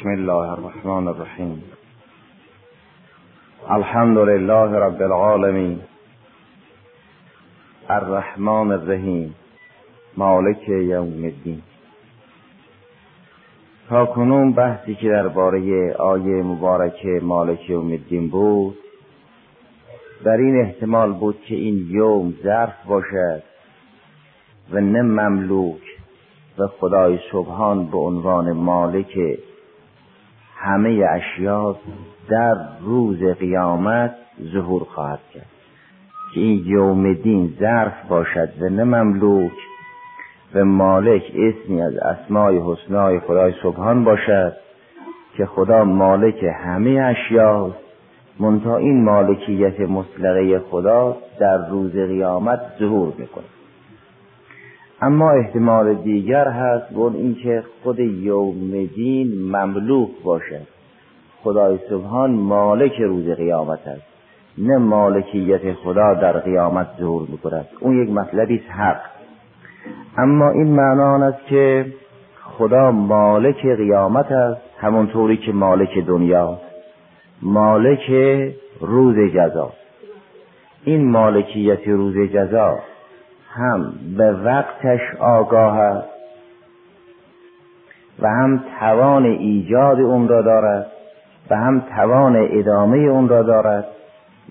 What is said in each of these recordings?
بسم الله الرحمن الرحیم. الحمد لله رب العالمین. الرحمن الرحیم. مالک یوم الدین. تا کنون بحثی که درباره آیه مبارک مالک یوم الدین بود در این احتمال بود که این یوم ظرف باشد و نه مملوک و خدای سبحان به عنوان مالک همه اشیا در روز قیامت ظهور خواهد کرد. که این یوم دین ظرف باشد و نه مملوک و مالک اسمی از اسمای حسنای خدای سبحان باشد که خدا مالک همه اشیاست منتها این مالکیت مطلقه خدا در روز قیامت ظهور می‌کنه اما احتمال دیگر هست اون اینکه خود یوم دین مملوک باشد. خدای سبحان مالک روز قیامت است نه مالکیت خدا در قیامت ظهور می‌کند. اون یک مطلبی است حق. اما این معنا است که خدا مالک قیامت است همونطوری که مالک دنیا مالک روز جزا. این مالکیت روز جزا هم به وقتش آگاه است و هم توان ایجاد اون را دارد و هم توان ادامه اون را دارد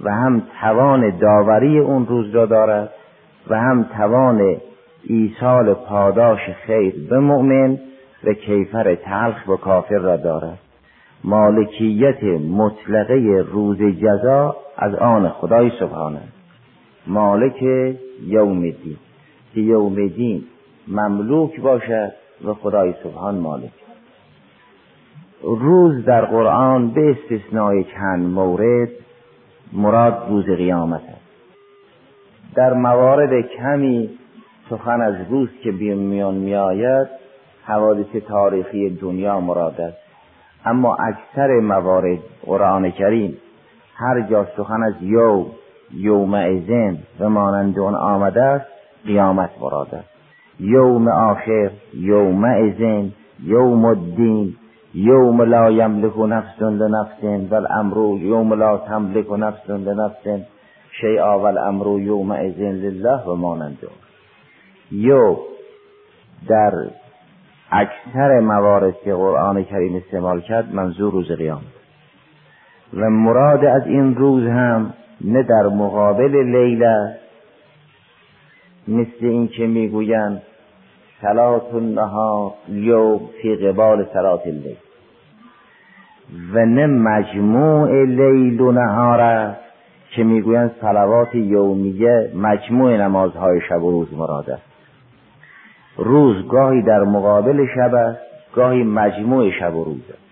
و هم توان داوری اون روز را دارد و هم توان ایصال پاداش خیر به مؤمن و کیفر تلخ و کافر را دارد. مالکیت مطلقه روز جزا از آن خدای سبحانه مالک یوم دین که یوم دین مملوک باشد و خدای سبحان مالک. روز در قرآن به استثنای چند مورد مراد روز قیامت است. در موارد کمی سخن از روز که میان میآید حوادث تاریخی دنیا مراد است. اما اکثر موارد قرآن کریم هر جا سخن از یوم یوم ازن و مانند اون آمده است قیامت مراد است. یوم آخر یوم ازن یوم الدین یوم لا یملک نفس لنفس والامر یوم لا تملک نفس لنفس شیئا والامر یوم ازن لله و مانند یو در اکثر موارد که قرآن کریم استعمال کرد منظور روز قیامت. و مراد از این روز هم نه در مقابل لیله مثل این که می‌گویند سلات النهار یوم فی قبال سلات اللیل. و نه مجموع لیل و نهار است که می‌گویند صلوات یومیه مجموع نمازهای شب و روز مراد است. روز گاهی در مقابل شب است گاهی مجموع شب و روز است.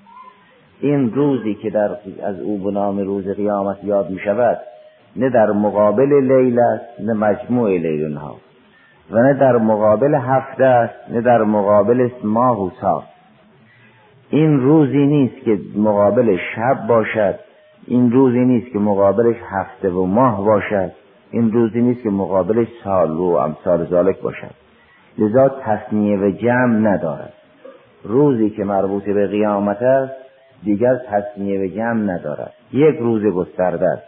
این روزی که در از او به نام روز قیامت یاد می شود نه در مقابل لیل است نه مجموع لیل نهار و نه در مقابل هفته است نه در مقابل ماه و سال. این روزی نیست که مقابل شب باشد این روزی نیست که مقابلش هفته و ماه باشد این روزی نیست که مقابلش سال و امثال ذالک باشد. لذا تصنیه و جمع ندارد. روزی که مربوط به قیامت است دیگر تصنیه و جمع ندارد. یک روز گسترده است.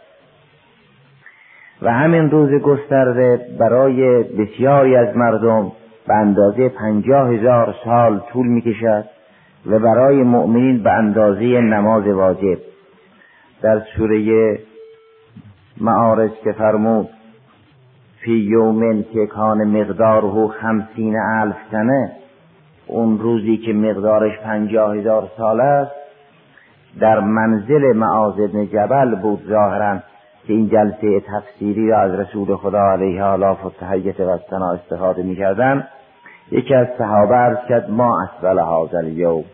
و همین روز گسترده برای بسیاری از مردم به اندازه پنجاه هزار سال طول می کشد و برای مؤمنین به اندازه نماز واجب. در سوره معارج که فرمود فی یومن که کان مقداره خمسین الف سنه اون روزی که مقدارش پنجاه هزار سال است در منزل معاذ جبل بود ظاهرا. که این جلسه تفسیری را از رسول خدا علیه آلاف و تحیت و سنا استفاده می‌کردن. یکی از صحابه عرض کرد ما اسفل هذا الیوم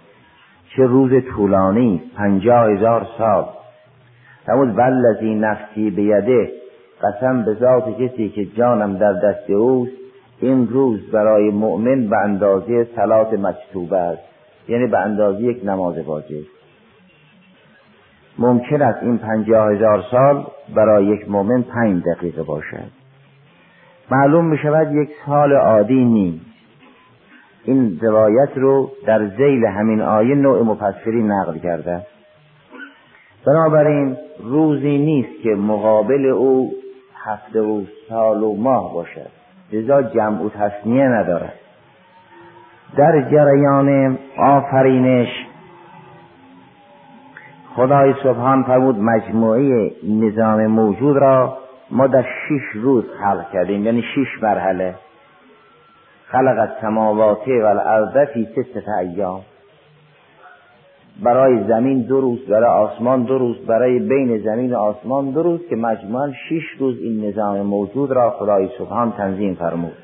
چه روز طولانی پنجاه هزار سال. فرمود والذی نفسی بیده قسم به ذات کسی که جانم در دست اوست این روز برای مؤمن به اندازه سلات مکتوبه است. یعنی به اندازه یک نماز واجب. ممکن است این پنجاه هزار سال برای یک مؤمن پنج دقیقه باشد. معلوم می شود یک سال عادی نیست. این روایت رو در زیل همین آیه نوع مفسری نقل کرده. بنابراین روزی نیست که مقابل او هفته و سال و ماه باشد. لذا جمع و تصنیه ندارد. در جریان آفرینش خدای سبحان فرمود مجموعه نظام موجود را ما در شش روز خلق کردیم یعنی شش مرحله. خلق از سماوات و الارض فی ست ایام. برای زمین دو روز برای آسمان دو روز برای بین زمین و آسمان دو روز که مجموعا شش روز این نظام موجود را خدای سبحان تنظیم فرمود.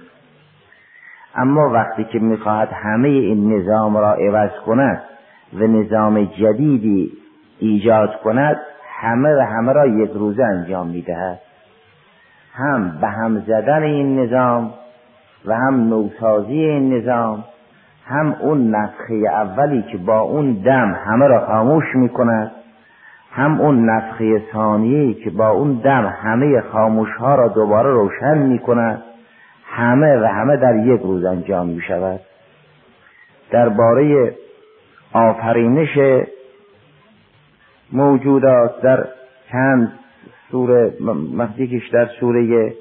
اما وقتی که می‌خواهد همه این نظام را عوض کند و نظام جدیدی ایجاد کند همه و همه را یک روزه انجام می‌دهد. هم به هم زدن این نظام و هم نوسازی این نظام هم اون نفخه اولی که با اون دم همه را خاموش می کند هم اون نفخه ثانیه که با اون دم همه خاموش ها را دوباره روشن می کند همه و همه در یک روز انجام می شود درباره آفرینش موجودات در چند سوره مخدیکش در سوره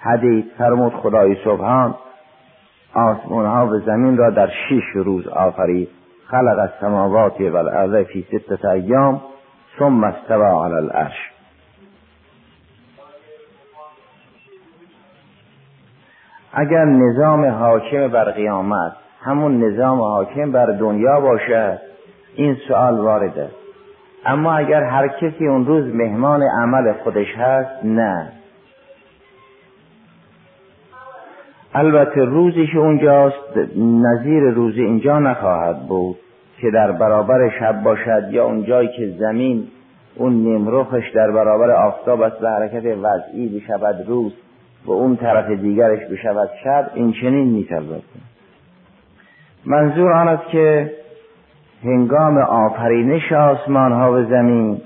حدید فرمود خدای سبحان آسمان ها و زمین را در شش روز آفرید. خلق السماوات والارض فی ستت ایام ثم استوى علی العرش. اگر نظام حاکم بر قیامت همون نظام حاکم بر دنیا باشد این سوال وارده. اما اگر هر کسی اون روز مهمان عمل خودش هست نه. البته روزی که اونجاست نظیر روز اینجا نخواهد بود که در برابر شب باشد یا اونجایی که زمین اون نیمروخش در برابر آفتاب است به حرکت وضعی بشود روز و اون طرف دیگرش بشود شب این چنین نیست منظور آن است که هنگام آفرینش آسمان ها و زمین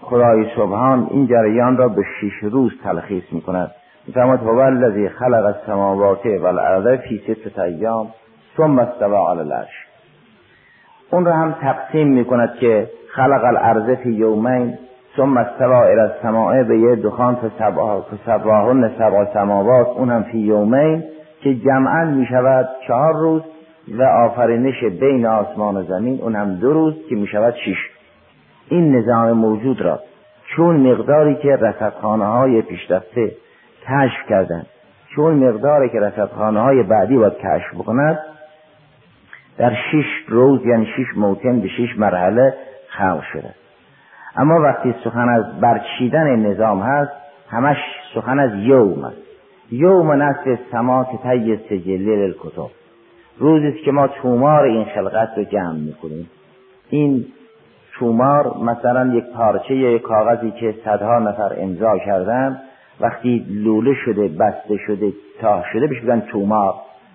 خدای سبحان این جریان را به شش روز تلخیص می کند میفرماد هو الذی خلق السماوات والارض فی ست ایام ثم استوى علی العرش. اون را هم تقسیم می کند که خلق الارض فی یومین ثم استوى الى السماء به یه دخان فسباهن سبع سماوات اون هم فی یومین که جمعا می شود چهار روز. و آفرینش بین آسمان و زمین اون هم دو روز که می شود شش این نظام موجود را چون مقداری که رصدخانه های پیشرفته کشف کردند چون مقداری که رصدخانه های بعدی باید کشف بکند در شش روز یعنی شش موتن به شش مرحله خلق شده. اما وقتی سخن از برچیدن نظام هست همش سخن از یوم است یوم نصف سما که طی سجله کتب روزی که ما تومار این خلقت رو جمع می‌کنیم. این تومار مثلا یک پارچه یک کاغذی که صدها نفر امضا کردن وقتی لوله شده بسته شده تاه شده بهش میگن تومار.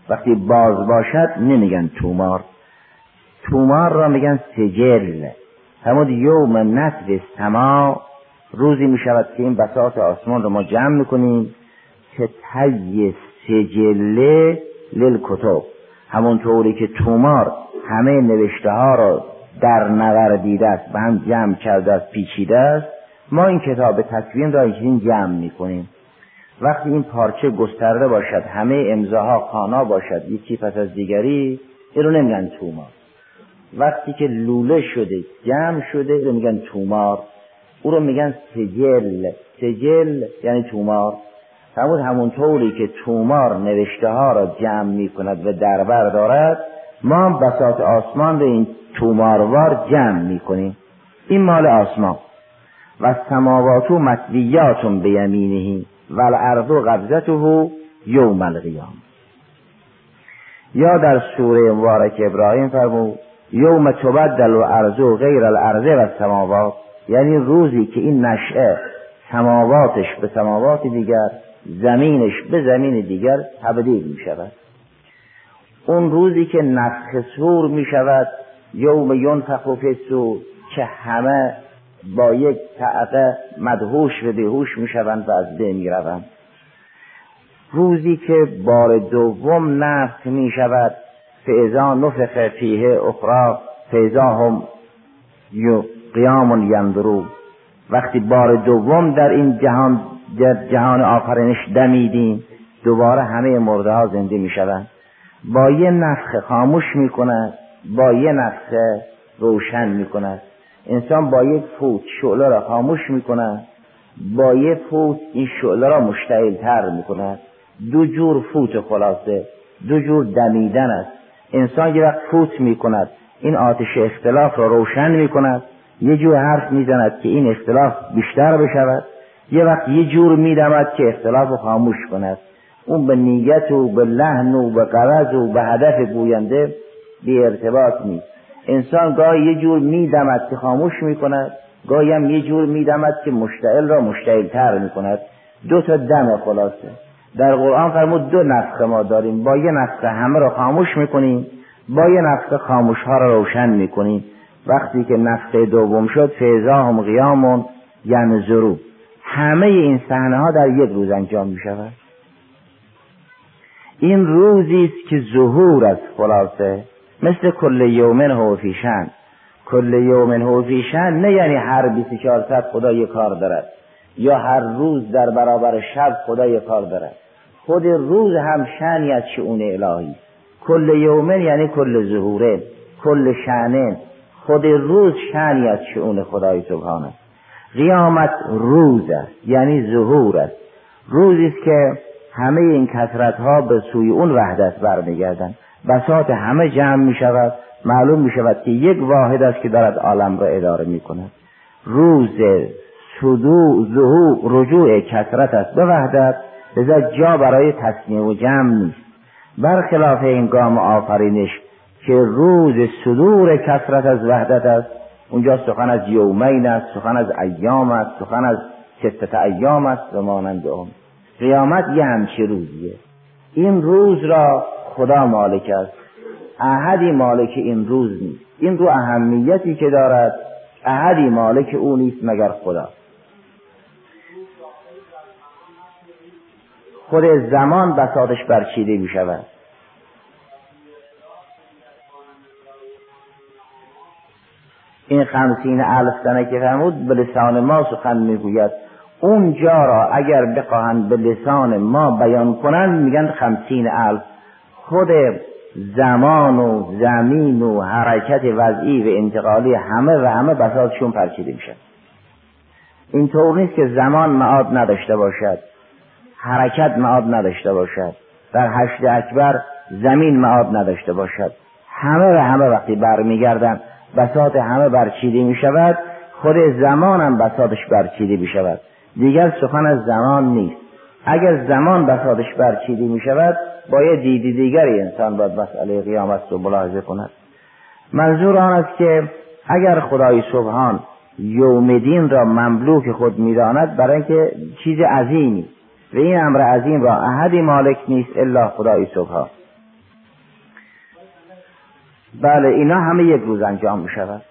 وقتی باز باشد نمیگن تومار. تومار را میگن سجل. همون یوم نصف سما روزی می‌شود که این بساط آسمان رو ما جمع می‌کنیم که تی سجله للکتب. همونطوری که تومار همه نوشته ها را در نوردیده است به هم جمع کرده است پیچیده است ما این کتاب تصویر را این جمع می‌کنیم. وقتی این پارچه گسترده باشد همه امضاها خانا باشد یکی پس از دیگری این رو نمیگن تومار. وقتی که لوله شده جمع شده رو میگن تومار. او رو میگن سجل. سجل یعنی تومار. همون همونطوری که تومار نوشته ها را جمع می کند و دربر دارد ما هم بساط آسمان به این توماروار جمع می کنیم این مال آسمان. و سماوات مطویات به یمینه و الارض قبضته یوم القیام یا در سوره مبارک ابراهیم فرمود یوم تبدل و ارض غیر الارض و سماوات یعنی روزی که این نشعه سماواتش به سماوات دیگر زمینش به زمین دیگر تبدیل می شود. اون روزی که نفخ سور می شود یوم ینفخ فی سور که همه با یک تعقه مدهوش و بیهوش می شوند و از بین می روزی که بار دوم نفخ می شود فعضا نفخ فیه اخرى فعضا هم قیام ینظرو وقتی بار دوم در این جهان در جهان آفرینش دمیدیم دوباره همه مرده ها زنده می شوند با یه نفخ خاموش می کند با یه نفخ روشن می کند انسان با یک فوت شعله را خاموش می کند با یه فوت این شعله را مشتعل تر می کند دو جور فوت خلاصه دو جور دمیدن است. انسان یه وقت فوت می کند این آتش اختلاف را روشن می کند یه جور حرف می‌زند که این اختلاف بیشتر بشود. یه وقت یه جور میدمد که اختلاف رو خاموش کند. اون به نیت و به لحن و به قرض و به هدف گوینده بی ارتباط نیست. انسان گاهی یه جور میدمد که خاموش می‌کند گاهی هم یه جور میدمد که مشتعل را مشتعل تر می‌کند. دو تا دم خلاصه. در قرآن فرمود دو نفخه ما داریم. با یه نفخه همه را خاموش می‌کنیم با یه نفخه خاموش ها را روشن می‌کنیم. وقتی که نفخه دوم شد فیضا هم قیامون ینظرو همه این صحنه ها در یک روز انجام می شود این روزی است که ظهور از خلاصه مثل کل یومن هوفیشن کل یومن هوفیشن نه یعنی هر 24 ساعت خدا یک کار دارد یا هر روز در برابر شب خدا یک کار دارد. خود روز هم شنی از شعون الهی. کل یومن یعنی کل ظهوره کل شعنه خود روز شعنی از شعون خدای سبحانه. قیامت روز است یعنی ظهور است. روزی است که همه این کسرت ها به سوی اون وحدت برمیگردند بساط همه جمع می شود معلوم می شود که یک واحد است که دارد عالم را اداره می کند روز صدو ظهور رجوع کسرت است. به وحدت لذا جا برای تصمیه و جمع نیست. برخلاف این گام آفرینش که روز صدور کسرت از وحدت است اونجا سخن از یومین است سخن از ایام است سخن از ستت ایام است و مانند اون. قیامت یه همچی روزیه. این روز را خدا مالک است. احدی مالک این روز نیست. این رو اهمیتی که دارد احدی مالک او نیست مگر خدا. خود زمان بساطش برچیده می شود این خمسین الف سنه که فرمود به لسان ما سخن می‌گوید. اون جا را اگر بخواهند به لسان ما بیان کنند میگن خمسین الف. خود زمان و زمین و حرکت وضعی و انتقالی همه و همه بساطشون پرچیده میشن. اینطور نیست که زمان معاد نداشته باشد حرکت معاد نداشته باشد در هشت اکبر زمین معاد نداشته باشد. همه و همه وقتی برمیگردن بساط همه برچیده می شود خود زمان هم بساطش برچیده می شود. دیگر سخن از زمان نیست. اگر زمان بساطش برچیده می شود باید دیدی دیگری انسان باید مسئله قیامت رو ملاحظه کند. منظور آن است که اگر خدای سبحان یوم دین را مملوک خود می‌داند برای اینکه چیز عظیمی و این امر عظیم را احدی مالک نیست الا خدای سبحان. بله اینا همه یک روز انجام می شود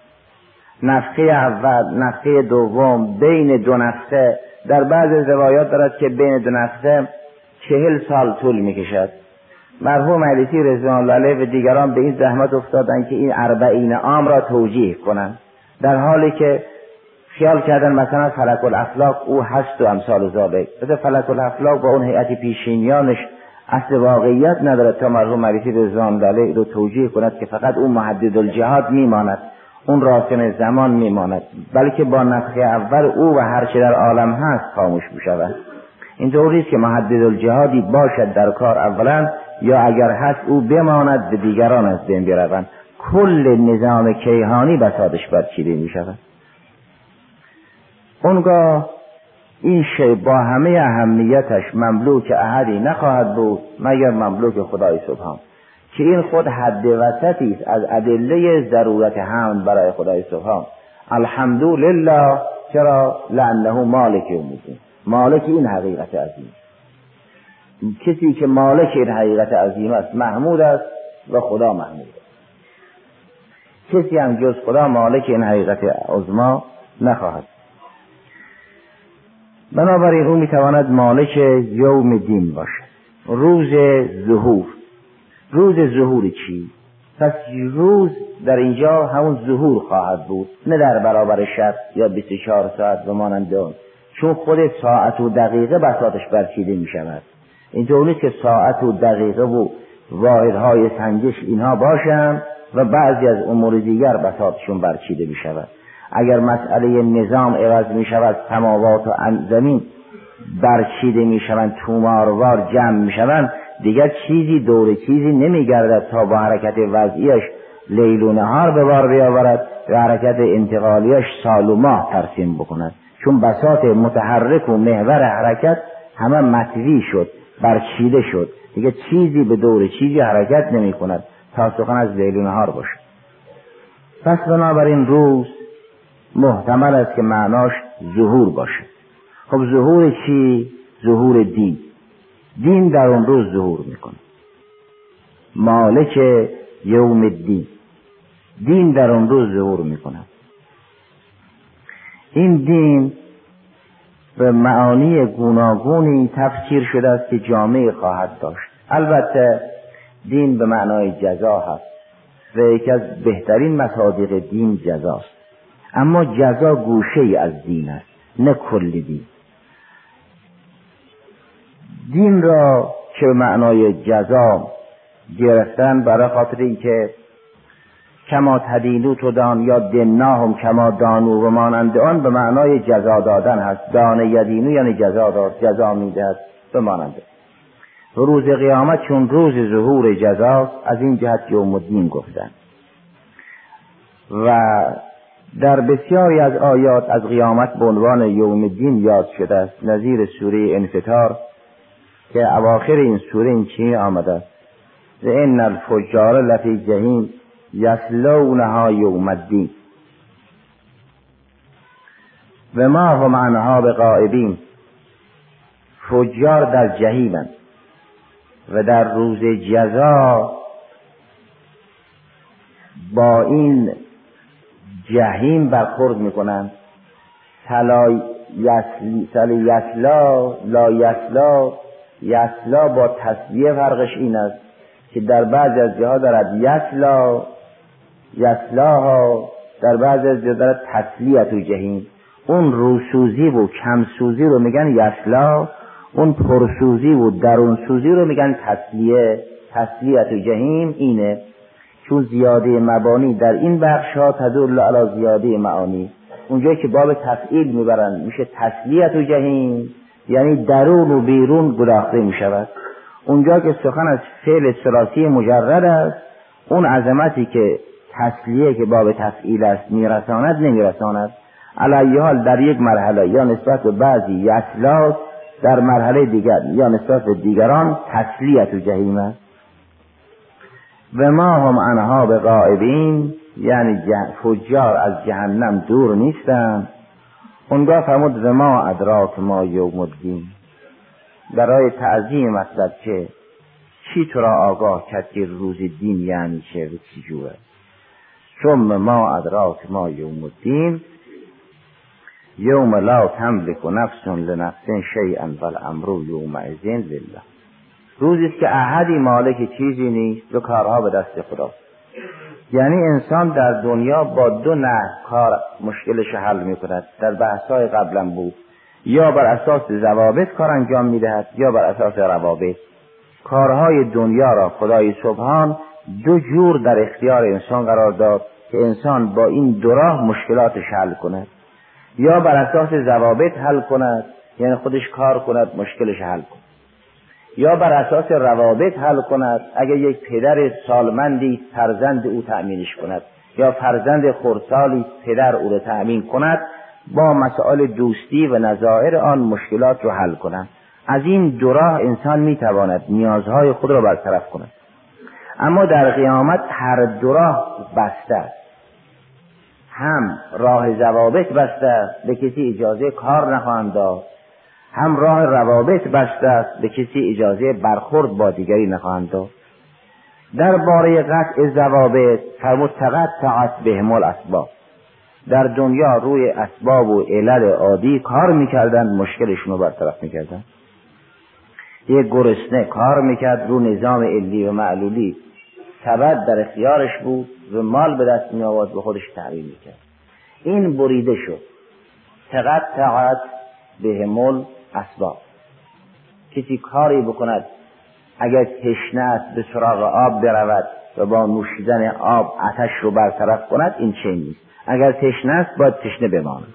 نفخه اول نفخه دوم بین دو نفخه در بعض روایات دارد که بین دو نفخه چهل سال طول می کشد مرحوم علیسی رضوان الله علیه و دیگران به این زحمت افتادن که این اربعین عام را توجیه کنند. در حالی که خیال کردن مثلا فلک الافلاق او هست و امثال ذالک فلک الافلاق با اون هیئت پیشینیانش اصل واقعیت ندارد تا مرحوم مریسی رضوان علیه رو توجیه کند که فقط اون محدد الجهاد میماند. اون راسم زمان میماند. بلکه با نفخه اول او و هر چه در عالم هست خاموش بشود این است که محدد الجهادی باشد در کار اولا یا اگر هست او بماند به دیگران از بین بروند. کل نظام کیهانی بسادش برچیده می شود اونگاه این شی با همه اهمیتش مملوک احدی نخواهد بود مگر مملوک خدای سبحان. که این خود حد وسطی از ادله ضرورت حمد برای خدای سبحان. الحمدلله چرا؟ لانه مالک یوم مالک این حقیقت عظیم. کسی که مالک این حقیقت عظیم است محمود است و خدا محمود است. کسی هم جز خدا مالک این حقیقت عظما نخواهد بنابراین او می‌تواند مالک یوم دین باشد. روز ظهور. روز ظهور چی؟ پس روز در اینجا همون ظهور خواهد بود نه در برابر شب یا 24 ساعت و مانند آن چون خود ساعت و دقیقه بساتش برچیده می شود اینطور نیست که ساعت و دقیقه و واحدهای سنجش اینها باشند و بعضی از امور دیگر بساتشون برچیده می شود اگر مسئله نظام عوض می شود سماوات و زمین برچیده می شوند توماروار جمع می شوند دیگر چیزی دور چیزی نمی گردد تا با حرکت وضعیش لیل و نهار به بار بیاورد و حرکت انتقالیش سال و ماه ترسیم بکند. چون بساط متحرک و محور حرکت همه مطوی شد برچیده شد. دیگه چیزی به دور چیزی حرکت نمی کند تا سخن از لیل و نهار باشد پس بنابراین روز محتمل است که معناش ظهور باشه. خب ظهور چی؟ ظهور دین. دین در اون روز ظهور می‌کنه. مالک یوم الدین. دین در اون روز ظهور می‌کنه. این دین به معانی گوناگونی تفسیر شده است که جامعه خواهد داشت. البته دین به معنای جزا هست و یکی از بهترین مصادیق دین جزاست. اما جزا گوشه از دین است نه کل دین. دین را که به معنای جزا گرفتن برای خاطر اینکه کما تدینو تو دان یا دناهم کما دانو و مانند آن به معنای جزا دادن هست. دان یدینو یعنی جزا داد جزا می‌دهد به مانند. روز قیامت چون روز ظهور جزا از این جهت یوم الدین گفتن. و در بسیاری از آیات از قیامت به عنوان یوم الدین یاد شده است. نظیر سوره انفطار که اواخر این سوره این چی آمده است؟ ان الفجار لفی جهین یسلونها یوم الدین. و ما هم عنها به قائبین فجار در جهیمند و در روز جزا با این جهیم برخورد می‌کنند. سلا یسلا لا یسلا. یسلا با تصویه فرقش این است که در بعض از جاها دارد یسلا یسلاها در بعض از جاها دارد تسلیت و جهیم. اون روسوزی و کمسوزی رو میگن یسلا اون پرسوزی و درونسوزی رو میگن تسلیه. تسلیت و جهیم اینه. چون زیاده مبانی در این بخش ها تدل علی زیاده معانی. اونجایی که باب تفعیل می‌برن میشه تسلیت و جهیم یعنی درون و بیرون گداخته می شود اونجا که سخن از فعل سراسی مجرد است اون عظمتی که تسلیه که باب تفعیل است میرساند نمیرساند. علی حال در یک مرحله یا نسبت به بعضی یسلاس در مرحله دیگر یا نسبت به دیگران تسلیت و جهیم است. و ما هم انها به غائبین یعنی فجار از جهنم دور نیستند اونگاه فرمود و ما ادراک ما یوم الدین. برای تعظیم مطلب که چی تو را آگاه کرد که روز دین یعنی چه؟ و چی جوه ثم ما ادراک ما یوم الدین. یوم لا تملک نفس لنفس شیئا والامر ازین لله. روزی است که احدی مالک چیزی نیست و کارها به دست خداست یعنی انسان در دنیا با دو نه کار مشکلش حل می کند در بحثای قبلا بود. یا بر اساس ضوابط کار انجام می دهد یا بر اساس روابط. کارهای دنیا را خدای سبحان دو جور در اختیار انسان قرار داد که انسان با این دو راه مشکلاتش حل کند. یا بر اساس ضوابط حل کند یعنی خودش کار کند مشکلش حل کند. یا بر اساس روابط حل کند اگر یک پدر سالمندی فرزند او تأمینش کند یا فرزند خورسالی پدر او را تأمین کند با مسائل دوستی و نظائر آن مشکلات رو حل کند. از این دو راه انسان می‌تواند نیازهای خود را برطرف کند. اما در قیامت هر دو راه بسته است. هم راه ضوابط بسته است به کسی اجازه کار نخواهند داد. هم راه روابط بسته است. به کسی اجازه برخورد با دیگری نخواهند داد. در باره قطع ضوابط فرمود تقطعت بهم الاسباب. در دنیا روی اسباب و علل عادی کار می‌کردن مشکلشون رو برطرف می‌کردن یک گرسنه کار می‌کرد رو نظام علی و معلولی. سبد در اختیارش بود و مال به دست می آورد به خودش تعبیر می‌کرد. این بریده شد. تقطعت به مل اسباب. کسی کاری بکند اگر تشنه است به سراغ آب برود و با نوشیدن آب آتش رو برطرف کند این چه نیست؟ اگر تشنه است باید تشنه بماند.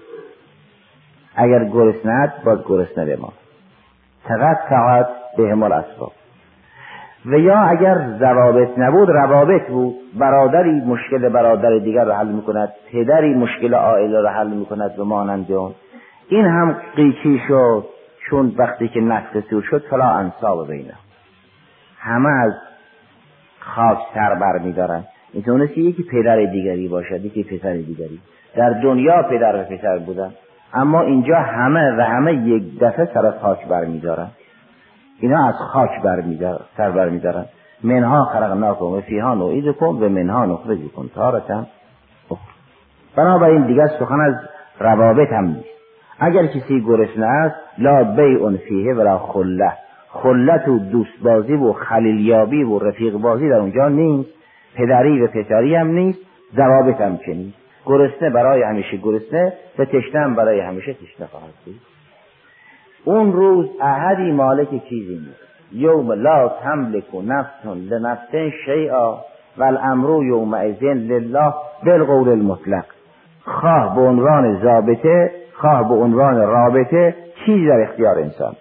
اگر گرسنه است باید گرسنه بماند. تقطعت به مل اسباب. و یا اگر ضوابط نبود روابط بود برادری مشکل برادر دیگر رو حل می‌کند پدری مشکل عائله رو حل می‌کند و مانند اون. این هم قیچی شد. چون وقتی که نفس سور شد فلا انصاب بینه همه از خاک سر بر میدارن می‌تونست یکی پدر دیگری باشد یکی پسر دیگری. در دنیا پدر و پسر بودن. اما اینجا همه و همه یک دفعه سر خاک برمیدارن اینا از خاک برمیدارن سر برمیدارن منها خلقناکم و فیها نعیدکم و منها نخرجکم تارتا بنابراین دیگر سخن از روابط هم نیست. اگر کسی گرسنه است لا بیع فیه ولا خله. خلت و دوست بازی و خلیلیابی و رفیق بازی در اونجا نیست. پدری و پسری هم نیست. ضوابط هم که نیست. گرسنه برای همیشه گرسنه و تشنه برای همیشه تشنه خواهد بود. اون روز احدی مالک چیزی نیست. یوم لا تملک نفس لنفس شیئا و الامر یومئذ لله بالقول المطلق. خواه به عنوان ضابطه خواه به عنوان رابطه چیزی در اختیار انسان.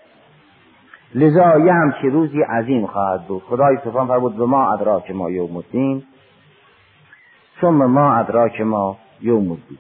لذا یه همچی روزی عظیم خواهد بود. خدای سبحان فرمود به ما ادراک ما یوم الدین. ثم ما ادراک ما یوم الدین.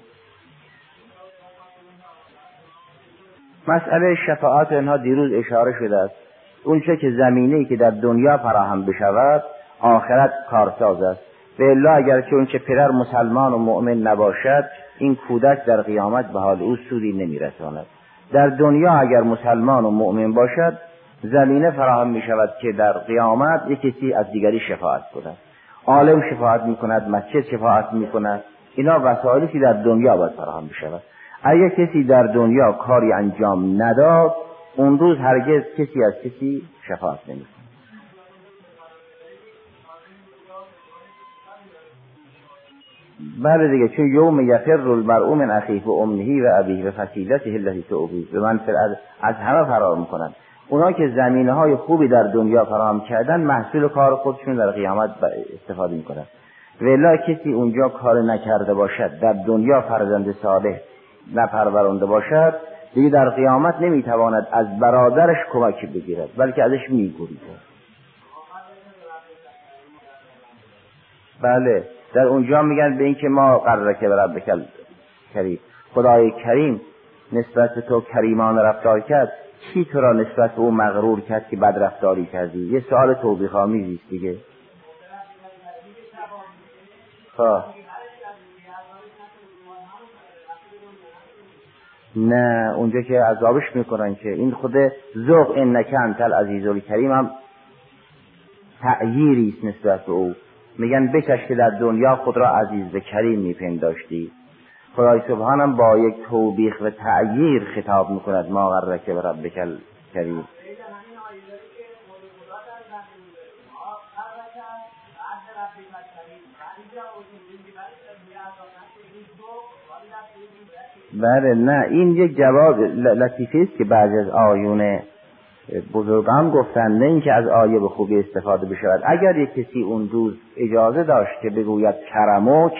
مسئله شفاعت اینها دیروز اشاره شده است. اونچه که زمینه که در دنیا فراهم بشود آخرت کارساز است. به الا اگر که اونچه پدر مسلمان و مؤمن نباشد این کودک در قیامت به حال او سودی نمیرساند. در دنیا اگر مسلمان و مؤمن باشد زمینه فراهم می شود که در قیامت یک کسی از دیگری شفاعت کند. عالم شفاعت می کند مسجد شفاعت می کند اینا وسایلی که در دنیا باید فراهم بشود. اگر کسی در دنیا کاری انجام نداد اون روز هرگز کسی از کسی شفاعت نمی کند بله دیگه چون یوم یفر المرء من اخیه و امنهی و ابیه و فصیلته التي تؤوی به من از همه فرار می‌کنن اونا که زمینه های خوبی در دنیا فراهم کردن محصول کار خودشون در قیامت استفاده می‌کنن ولا کسی اونجا کار نکرده باشد در دنیا فرزند صالح نپرورانده باشد دیگه در قیامت نمی‌تواند از برادرش کمکی بگیرد بلکه ازش میگوریده بله. در اونجا میگن به اینکه ما قراره که برد بکل کریم. خدای کریم نسبت تو کریمان رفتار کرد. چی تو را نسبت به او مغرور کرد که بد رفتاری کردی؟ یه سوال توبیخ آمیزی دیگه. خواه نه اونجا که عذابش می‌کنن که این خود ذوق انک انت العزیز الکریم هم تعییری است نسبت به او. میگن بکش که در دنیا خود را عزیز و کریم میپنداشتی. خدای سبحانم با یک توبیخ و تعییر خطاب می‌کند. ما غرک به ربک کریم بله نه این یک جواب لطیفه است که بعضی از آیون بزرگان گفتن نه اینکه از آیه به خوبی استفاده بشود. اگر یک کسی اون روز اجازه داشت که بگوید کرمک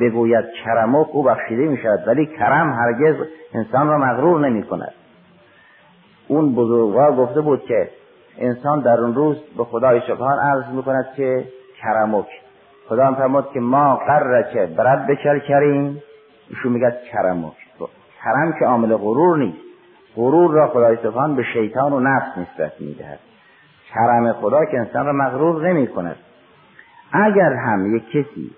بگوید کرمک او بخشیده می شود ولی کرم هرگز انسان را مغرور نمی کند اون بزرگوار گفته بود که انسان در اون روز به خدای سبحان عرض می کند که کرمک. خدا هم فرمود که ما قرر برد بکر کریم. ایشون میگه کرمک. کرم که عامل غرور نیست. غرور را خدای سبحان به شیطان و نفس نسبت می‌دهد. کرم خدا که انسان را مغرور نمی کند اگر هم یک کسی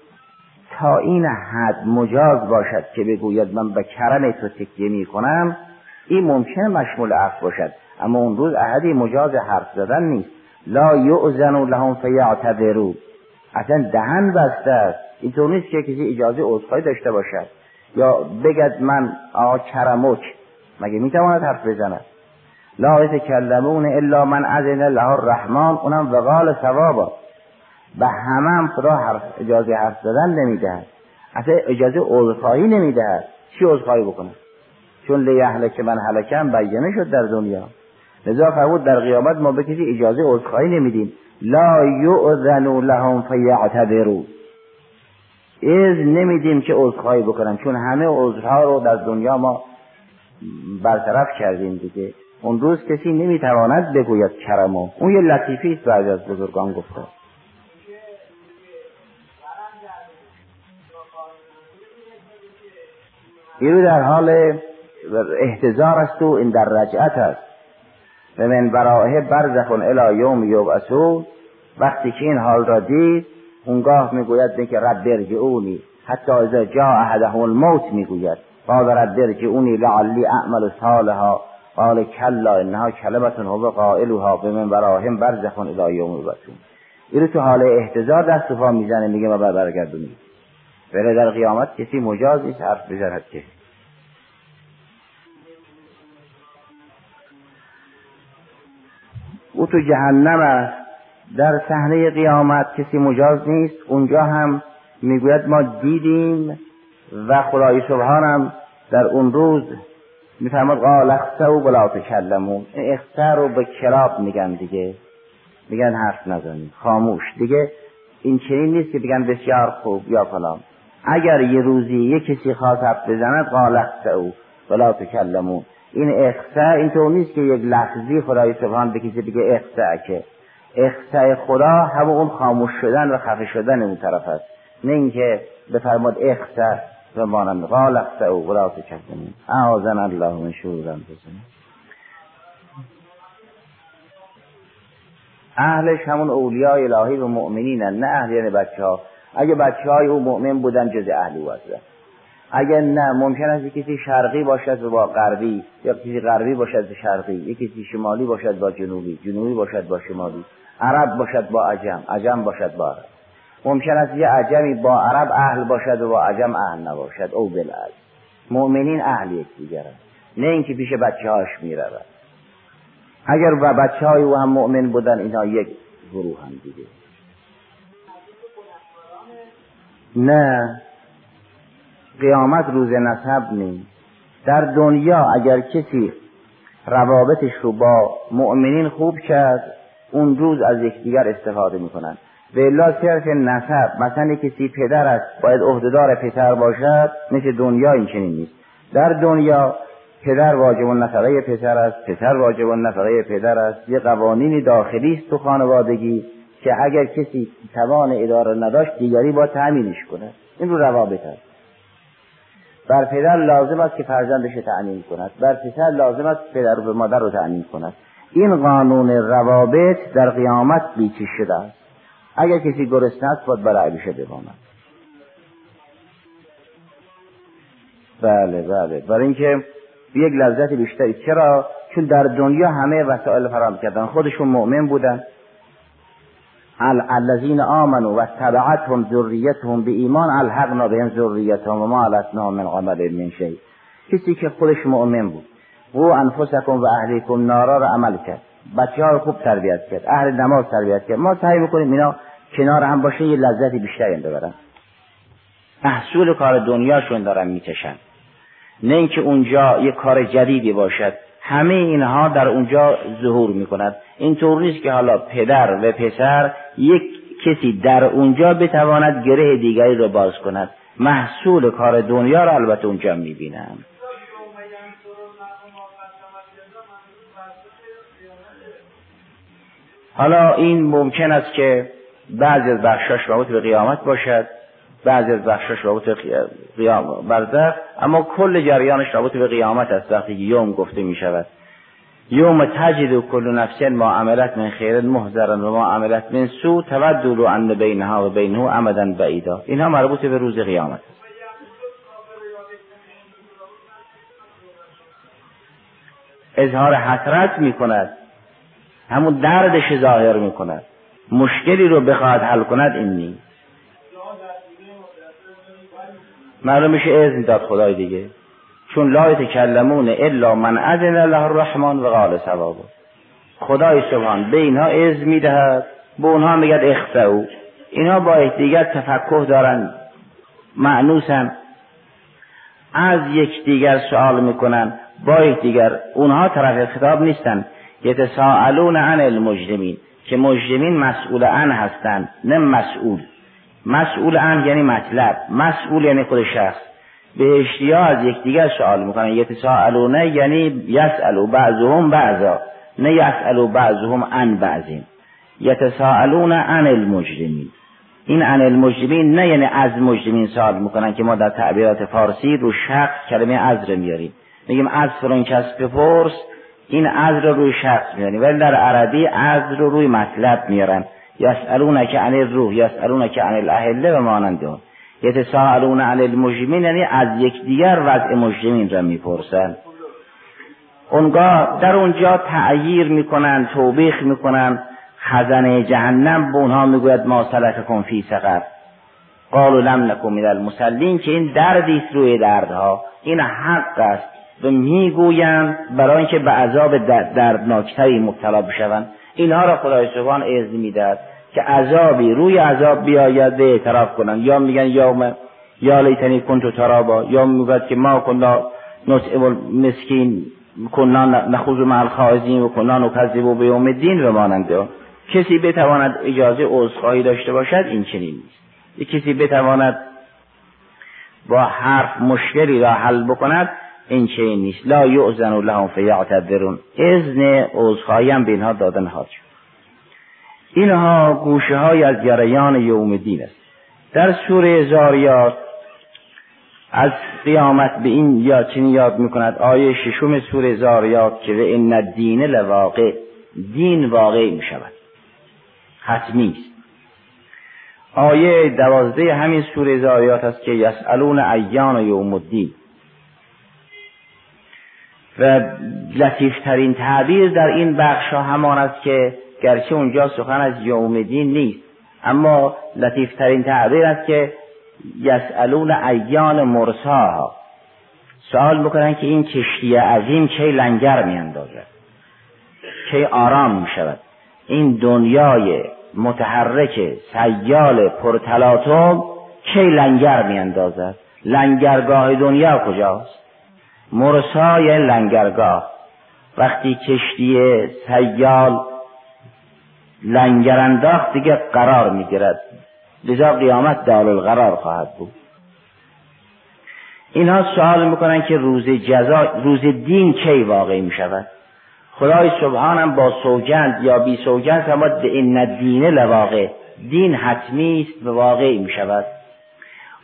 تا این حد مجاز باشد که بگوید من به کرم تو تکیه می کنم این ممکن مشمول عفو باشد. اما اون روز احدی مجاز حرف زدن نیست. لا یعزن لهم فیعتذروا. اصلا دهن بسته است. اینطور نیست که کسی اجازه عذرخواهی داشته باشد. یا بگد من آقا کرمک. مگه می‌تواند حرف بزند؟ لا یتکلمون الا من اذن له الرحمن اونم وقال ثوابا. به همه هم خدا حرف اجازه حرف زدن نمی‌دهد. اصلا اجازه عذرخواهی نمی‌دهد. چی عذرخواهی بکنه؟ چون لیهلک من هلکم بیانه شد در دنیا. لذا فرمود در قیامت ما به کسی اجازه عذرخواهی نمیدیم. لا یؤذن لهم فیعتبروا از نمیدیم که عذرخواهی بکنن چون همه عذرها رو در دنیا ما برطرف کردیم دیگه. اون روز کسی نمی‌تواند بگوید کرمو اون یه لطیفی است بعضی از بزرگان گفته ایرو در حال احتضار است و این در رجعت است. و من براه برزخون الی یوم یبعثون وقتی که این حال را دید اونگاه می‌گوید که رب برجعونی حتی اذا جا احدهم الموت می‌گوید. قال رب برجعونی لعلی اعمل صالحا. قال کلا انها کلمت هو قائلها. به من براهم برزخون الی یوم یبعثون. این تو حال احتضار دست پا می‌زنه میگه ما برگردونید ولی در قیامت کسی مجاز نیست حرف بزند که. او تو جهنم است. در صحنه قیامت کسی مجاز نیست. اونجا هم می‌گوید ما دیدیم. و خدای سبحانم در اون روز میفرماد قال اخسو بلا تکلمون. اخسر رو به کلاب میگن دیگه. میگن حرف نزنید خاموش. دیگه این چنین نیست که بگن بسیار خوب یا فلان. اگر یه روزی یه کسی خواست حرف بزند قال اخسو بلا تکلمون. این اخسا اینطور نیست که یک لحظی خدای سبحان به کسی بگه اخسا که. اخسا خدا همون خاموش شدن و خفه شدن اون طرف است. نه اینکه بفرماد اخسا و مانم قال اخسا او ولا تکلمون اعاذن الله من شرور انفسنا اهلش همون اولیاء الهی و مؤمنین نه اهل یعنی بچه ها اگه بچه های او مؤمن بودن جز اهلی وزده اگر نه ممکن است کسی شرقی باشد با غربی یا کسی غربی باشد با شرقی یا کسی شمالی باشد با جنوبی جنوبی باشد با شمالی عرب باشد با عجم عجم باشد با عرب. ممکن است یه عجمی با عرب اهل باشد و با عجم اهل نباشد. او بالعکس مؤمنین اهل یکدیگرند نه اینکه پیش بچه هاش می‌رود. اگر با بچه های او هم مؤمن بودن اینها یک گروه هم دیگه. نه. قیامت روز نسب نیست. در دنیا اگر کسی روابطش رو با مؤمنین خوب کرد اون روز از یکدیگر استفاده می‌کنن. به الا صرف نسب. مثلا کسی پدر است باید عهدهدار پسر باشد مثل دنیا این چنین نیست. در دنیا پدر واجب نفقه پسر است پسر واجب نفقه پدر است. یه قوانینی داخلی است تو خانوادگی که اگر کسی توان اداره نداشت دیگری با تأمینش کنه. این رو روابط است. بر پدر لازم است که فرزندش تعمین کند. بر پسر لازم است پدر به مادر رو تعمین کند. این قانون روابط در قیامت بیچی شده است. اگر کسی گرسنه است باید برای علیشه بماند بله بله. برای اینکه یک لذت بیشتری. چرا؟ چون در دنیا همه وسایل فراهم کردن. خودشون مؤمن بودن. الذين آمنوا و تبعتهم ذریتهم به ایمان الحقنا بهم ذریتهم و ما علتنا من عمل من شيء کسی که خودش مؤمن بود و انفسکم و اهلیکم نارا رو عمل کرد. بچه ها رو خوب تربیت کرد اهل نماز تربیت کرد. ما سعی می‌کنیم اینا کنار هم باشه یه لذتی بیشتری ببرن. محصول کار دنیاشون دارن می‌کشن. نه اینکه اونجا یه کار جدیدی باشد. همه اینها در اونجا ظهور می کند اینطور نیست که حالا پدر و پسر یک کسی در اونجا بتواند گره دیگری را باز کند. محصول کار دنیا را البته اونجا می حالا این ممکن است که بعضی از بخشاش مربوط به قیامت باشد بعضی از بخشش رابط قیام برزخ اما کل جریانش رابط به قیامت است. وقتی یوم گفته می شود یوم تجد کل نفس ما عملت من خیر محضرا و ما عملت من سو تودل ان بینها و بینه امدا بعیدا. اینها مربوط به روز قیامت است. اظهار حسرت می کند همون دردش ظاهر می کند مشکلی رو بخواهد حل کند این نیست. معلوم میشه اذن داد خدای دیگه. چون لا یتکلمون الا من اذن له الرحمن و قال ثوابه خدای سبحان به اینها اذن می‌دهد به اونها میگد اخسعو اینا با یکدیگر تفکه دارن معنوسن. از یکدیگر سوال می‌کنن با یکدیگر اونها طرف خطاب نیستن. یتساءلون عن المجرمین که مجرمین مسئول عن هستند نه مسئول. مسئول عن یعنی مطلب مسئول یعنی خود شخص. بهشتی ها از یکدیگر سوال می‌کنن یتساءلونه یعنی یسالو بعضهم بعضا نه یسالو بعضهم عن بعضین یتساءلون عن المجرمین. این عن المجرمین نه یعنی از مجرمین سوال می‌کنن که ما در تعبیرات فارسی رو شخص کلمه از رو میاریم. میگیم از فرون کس بپرس این از رو روی شخص میاریم. ولی در عربی از رو روی مطلب میارن. یسالون که عن الروح یسالون که عن الاهله و مانند اون. یتساءلون عن المجرمین یعنی از یکدیگر وضع مجرمین را می‌پرسن. اونگاه در اونجا تعییر می‌کنن توبیخ می‌کنن. خزنه جهنم به اونها می‌گوید ما کن فی سقر. قالوا لم نکن من المسلین که این دردی روی دردها. این حق است. و می‌گویند برای اینکه به عذاب دردناکتری مبتلا بشوند. اینها را خدای سبحان اذن می‌دهد که عذابی روی عذاب بیاید به اعتراف کنند. یا میگن یوم یا لیتنی کنتو ترابا. یا می‌گوید که ما کنا نطعم مسکین کنا نخوض مع الخائزین و کنا نکذب به یوم الدین و مانند کسی بتواند اجازه عذرخواهی داشته باشد این چنین نیست. کسی بتواند با حرف مشکلی را حل بکند این چنین نیست لا یعزن لهم فیعتذرون. اذن عذرخواهی هم به اینها داده نهاد شد. اینها گوشه های از جریان یوم دین است. در سوره زاریات از قیامت به این یا چنین یاد می‌کند. آیه ششم سوره زاریات که به این الدین لواقع. دین واقع می شود حتمی است. آیه دوازده همین سوره زاریات است که یسالون ایان یوم الدین. و لطیفترین تعبیر در این بخش همان است که گرچه اونجا سخن از یوم دین نیست اما لطیفترین تعبیر است که یسالون ایان مرساها سوال می‌کنن که این کشتی عظیم کی لنگر میاندازد؟ کی آرام می‌شود؟ این دنیای متحرک سیال پرتلاتم کی لنگر میاندازد؟ لنگرگاه دنیا کجاست؟ مرسای لنگرگاه. وقتی کشتی سیال لنگر انداخت دیگه قرار می‌گیرد. لذا قیامت دال القرار خواهد بود. اینها سوال می‌کنن که روز جزا روز دین کی واقع می شود خدای سبحانم با سوگند یا بی سوگند اما این دینه لواقع. دین حتمی است و واقع می شود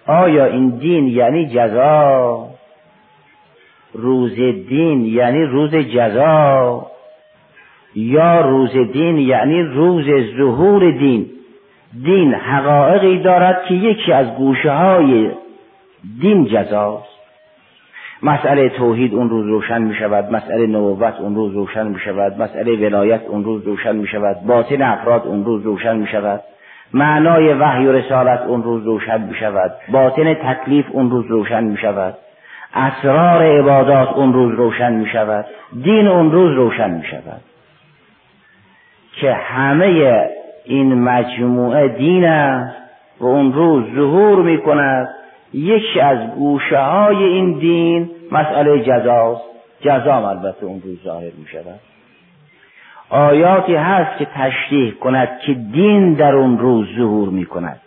آیا این دین یعنی جزا؟ روز دین یعنی روز جزا یا روز دین یعنی روز ظهور دین. دین حقایقی دارد که یکی از گوشه های دین جزاست. مسئله توحید اون روز روشن می شود مسئله نبوت اون روز روشن می شود مسئله ولایت اون روز روشن می شود باطن افراد اون روز روشن می شود معنای وحی و رسالت اون روز روشن می شود باطن تکلیف اون روز روشن می شود اسرار عبادات اون روز روشن می شود. دین اون روز روشن می شود. که همه این مجموعه دین است و اون روز ظهور می کند. یکی از گوشه های این دین مسئله جزاست. جزا البته اون روز ظاهر می شود. آیاتی هست که تشریح کند که دین در اون روز ظهور می کند.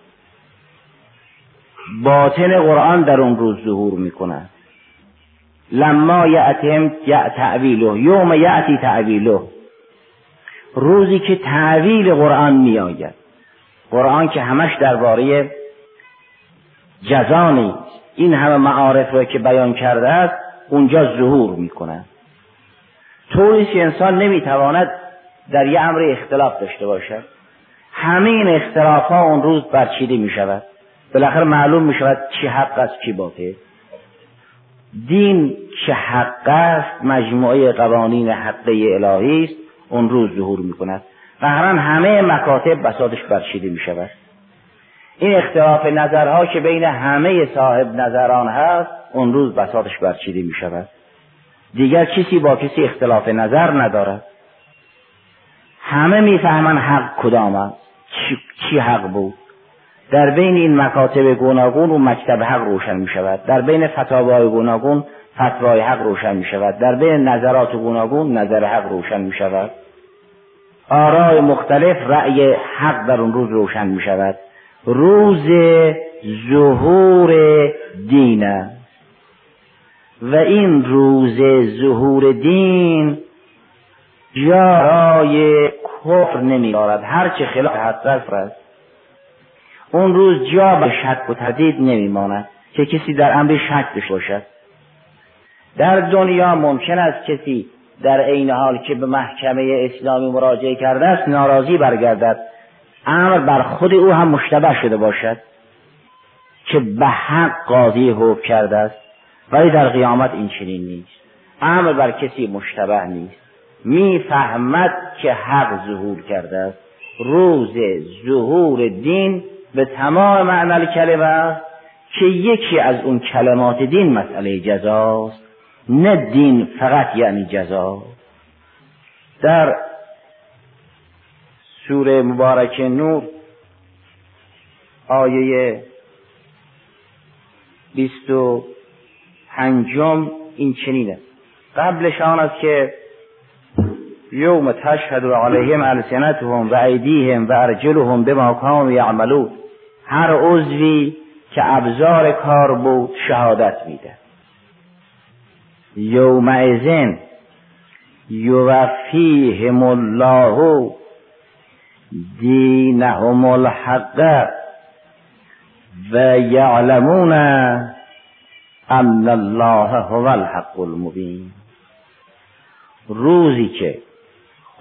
باطن قرآن در اون روز ظهور می کند. لما یعتم تعویله یوم یعتی تعویله روزی که تعویل قرآن می آید قرآن که همش درباره جزا نیست این همه معارف را که بیان کرده است اونجا ظهور می‌کنه. طوری که انسان نمی‌تواند در یه امر اختلاف داشته باشد. همه این اختلاف ها اون روز برچیده می شود بالاخره معلوم می شود چی حق است چی باطل. دین که حق است مجموعه قوانین حقه الهی است اون روز ظهور می کند همه مکاتب بسادش برچیده می شود این اختلاف نظرها که بین همه صاحب نظران هست اون روز بساطش برچیده می شود دیگر کسی با کسی اختلاف نظر ندارد. همه می‌فهمن حق کدام است چی, چی حق بود. در بین این مکاتب گوناگون و مکتب حق روشن می شود در بین فتاوای گوناگون فتوای حق روشن می شود در بین نظرات گوناگون نظر حق روشن می شود آرای مختلف رأی حق در اون روز روشن می شود روز ظهور دین و این روز ظهور دین جای کفر نمی دارد هرچه خلاف حق است. اون روز جا به شک و تردید نمیماند که کسی در امر شک داشته باشد. در دنیا ممکن است کسی در عین حال که به محکمه اسلامی مراجعه کرده است ناراضی برگردد. امر بر خود او هم مشتبه شده باشد که به حق قاضی حکم کرده است ولی در قیامت این چنین نیست. امر بر کسی مشتبه نیست. می‌فهمد که حق ظهور کرده است. روز ظهور دین به تمام معنی کلمه که یکی از اون کلمات دین مسئله جزاست نه دین فقط یعنی جزا. در سوره مبارک نور آیه بیست و پنجم این چنینه قبلش آن است که یوم تشهد علیهم السنتهم و ایدیهم و ارجلهم بما کانوا یعملون. هر عضوی که ابزار کار بود شهادت میده. یومئذ یوفیهم الله دینهم الحق و یعلمون ان الله هو الحق المبین. روزی که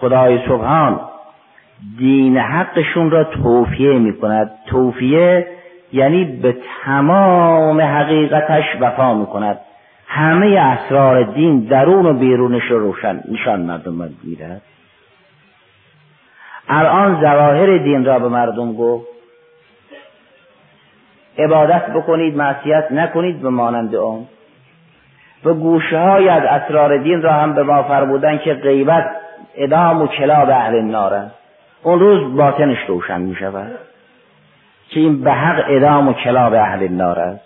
خدای سبحان دین حقشون را توفیه می کند توفیه یعنی به تمام حقیقتش وفا می کند همه اسرار دین درون و بیرونش رو روشن نشان مردم می‌دهد. الان ظواهر دین را به مردم گفت. عبادت بکنید معصیت نکنید به مانند اون و گوشه های از اسرار دین را هم به ما فرمودن که غیبت ادام و کلاب اهل النار اون روز باطنش روشن می شود که این به حق ادام و کلاب اهل النار است.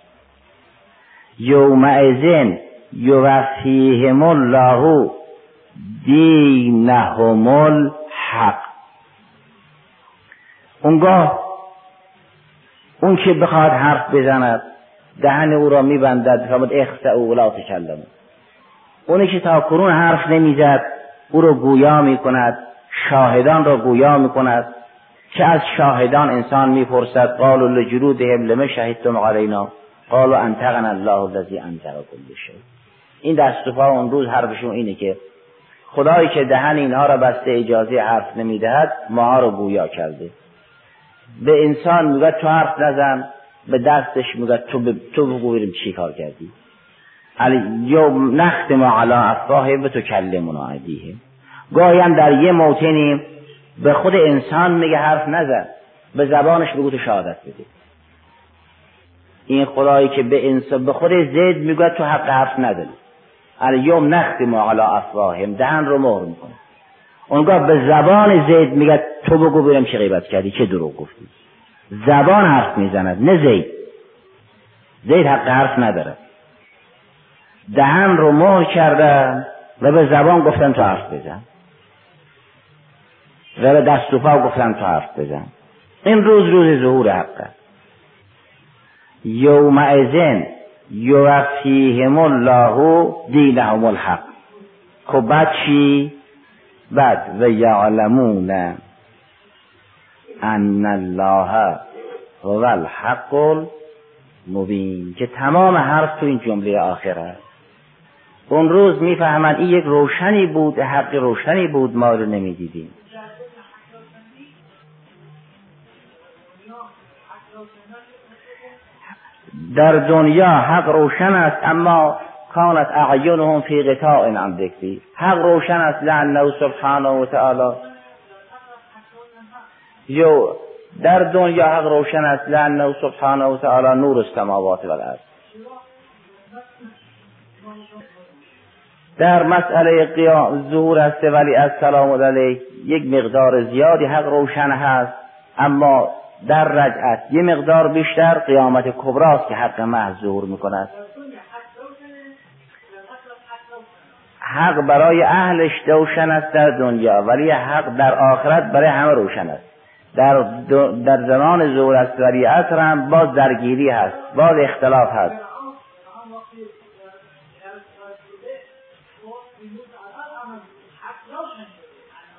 یومئذن یوفیهم الله دینهم الحق. اونگاه اون که بخواد حرف بزند دهن او را میبندد فرمود اخسع او ولا تکلم اونی که تا کرون حرف نمی‌زد او را گویا می‌کند. شاهدان را گویا می‌کند که از شاهدان انسان می‌پرسد قالوا لجلودهم لم شهدتم علینا؟ قالوا انتقن الله الذی انتق کل شیء این دست و اون روز حرفشون اینه که خدایی که دهن اینها را بسته اجازه حرف نمی‌دهد ما رو گویا کرده. به انسان میگه تو حرف نزن به دستش میگه تو ب... تو بگو چی کار کردی. علی یوم ما علی افواه به تو کلمنا عدیه گاهی هم در یه موتنی به خود انسان میگه حرف نزن به زبانش بگو تو شهادت بده این خدایی که به انسان به خود زید میگه تو حق حرف نداری الیوم ما علی افواههم دهن رو مهر می‌کنه. اونگاه به زبان زید میگه تو بگو برم چه غیبت کردی چه دروغ گفتی. زبان حرف می‌زند نه زید. زید حق حرف نداره. دهن رو مهر کرده و به زبان گفتن تو حرف بزن. به دست و پا گفتن تو حرف بزن. این روز روز ظهور حقه یومئذن یوفیهم الله دینهم الحق. خب بعد چی؟ بعد و یعلمون ان الله هو الحق المبین. که تمام حرف تو این جمله آخر است. اون روز می‌فهمند این یک روشنی بود حق روشنی بود ما رو نمی‌دیدیم. در دنیا حق روشن است اما کانت اعینهم فی قطاع عن ذکری. حق روشن است لعنه سبحانه و تعالی. یو در دنیا حق روشن است لعنه سبحانه و تعالی نور السماوات و الارض در مسئله قیام ظهور است ولی از سلام یک مقدار زیادی حق روشن هست اما در رجعت یه مقدار بیشتر قیامت کبراست که حق محض ظهور می‌کند. حق برای اهلش روشن است در دنیا ولی حق در آخرت برای همه روشن است. در, در زمان ظهور است ولی عصر هم باز درگیری هست باز اختلاف هست.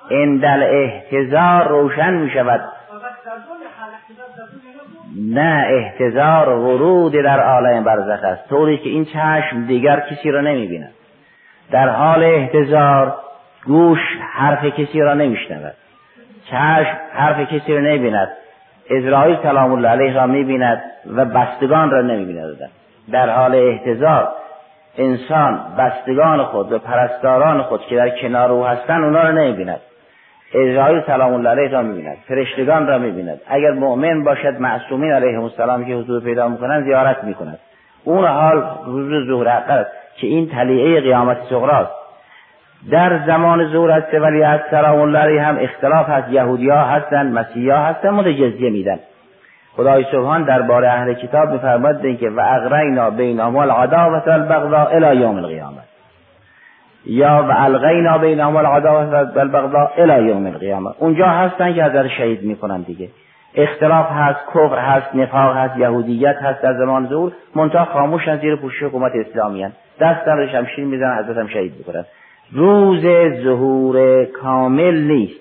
این دل احتضار روشن می شود نه احتضار ورود در عالم برزخ است. طوری که این چشم دیگر کسی را نمی بیند در حال احتضار گوش حرف کسی را نمیشنود. چشم حرف کسی را نمی‌بیند. ازرائیل سلام الله علیه را می‌بیند و بستگان را نمی‌بیند. در حال احتضار انسان بستگان خود و پرستاران خود که در کنار او هستند اونا را نمی‌بیند. ازرائیل سلام الله علیه را می‌بیند فرشتگان را می‌بیند. اگر مؤمن باشد معصومین علیهم السلام که حضور پیدا می‌کنند زیارت می‌کند اون حال روز ظهر است که این تلیعه قیامت صغراست. در زمان ظهور است ولی از سلام الله هم اختلاف هست. یهودی ها هستن مسیحی ها هستن متجزیه میدن. خدای سبحان درباره اهل کتاب میفرماد که و اغرینا بینهم العداوه والبغضاء الى یوم القیامه یا و الغینا بینهم العداوه والبغضاء الى یوم القیامه اونجا هستن که از شهید می‌کنن دیگه. اختلاف هست کفر هست نفاق هست یهودیت هست در زمان ظهور منتها خاموشن زیر پوشش حکومت اسلامی هست دست در شمشیر می‌زنن حضرت هم شهید بکنن روز ظهور کامل نیست.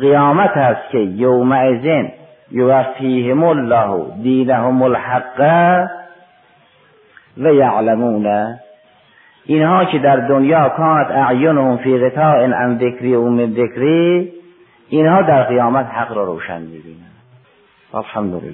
قیامت هست که یوم ازن یوفیهم الله دینهم الحق و یعلمون اینها که در دنیا کانت اعینهم فی غطاء عن ذکری و من ذکری اینها در قیامت حق را روشن می‌بینند. الحمدلله.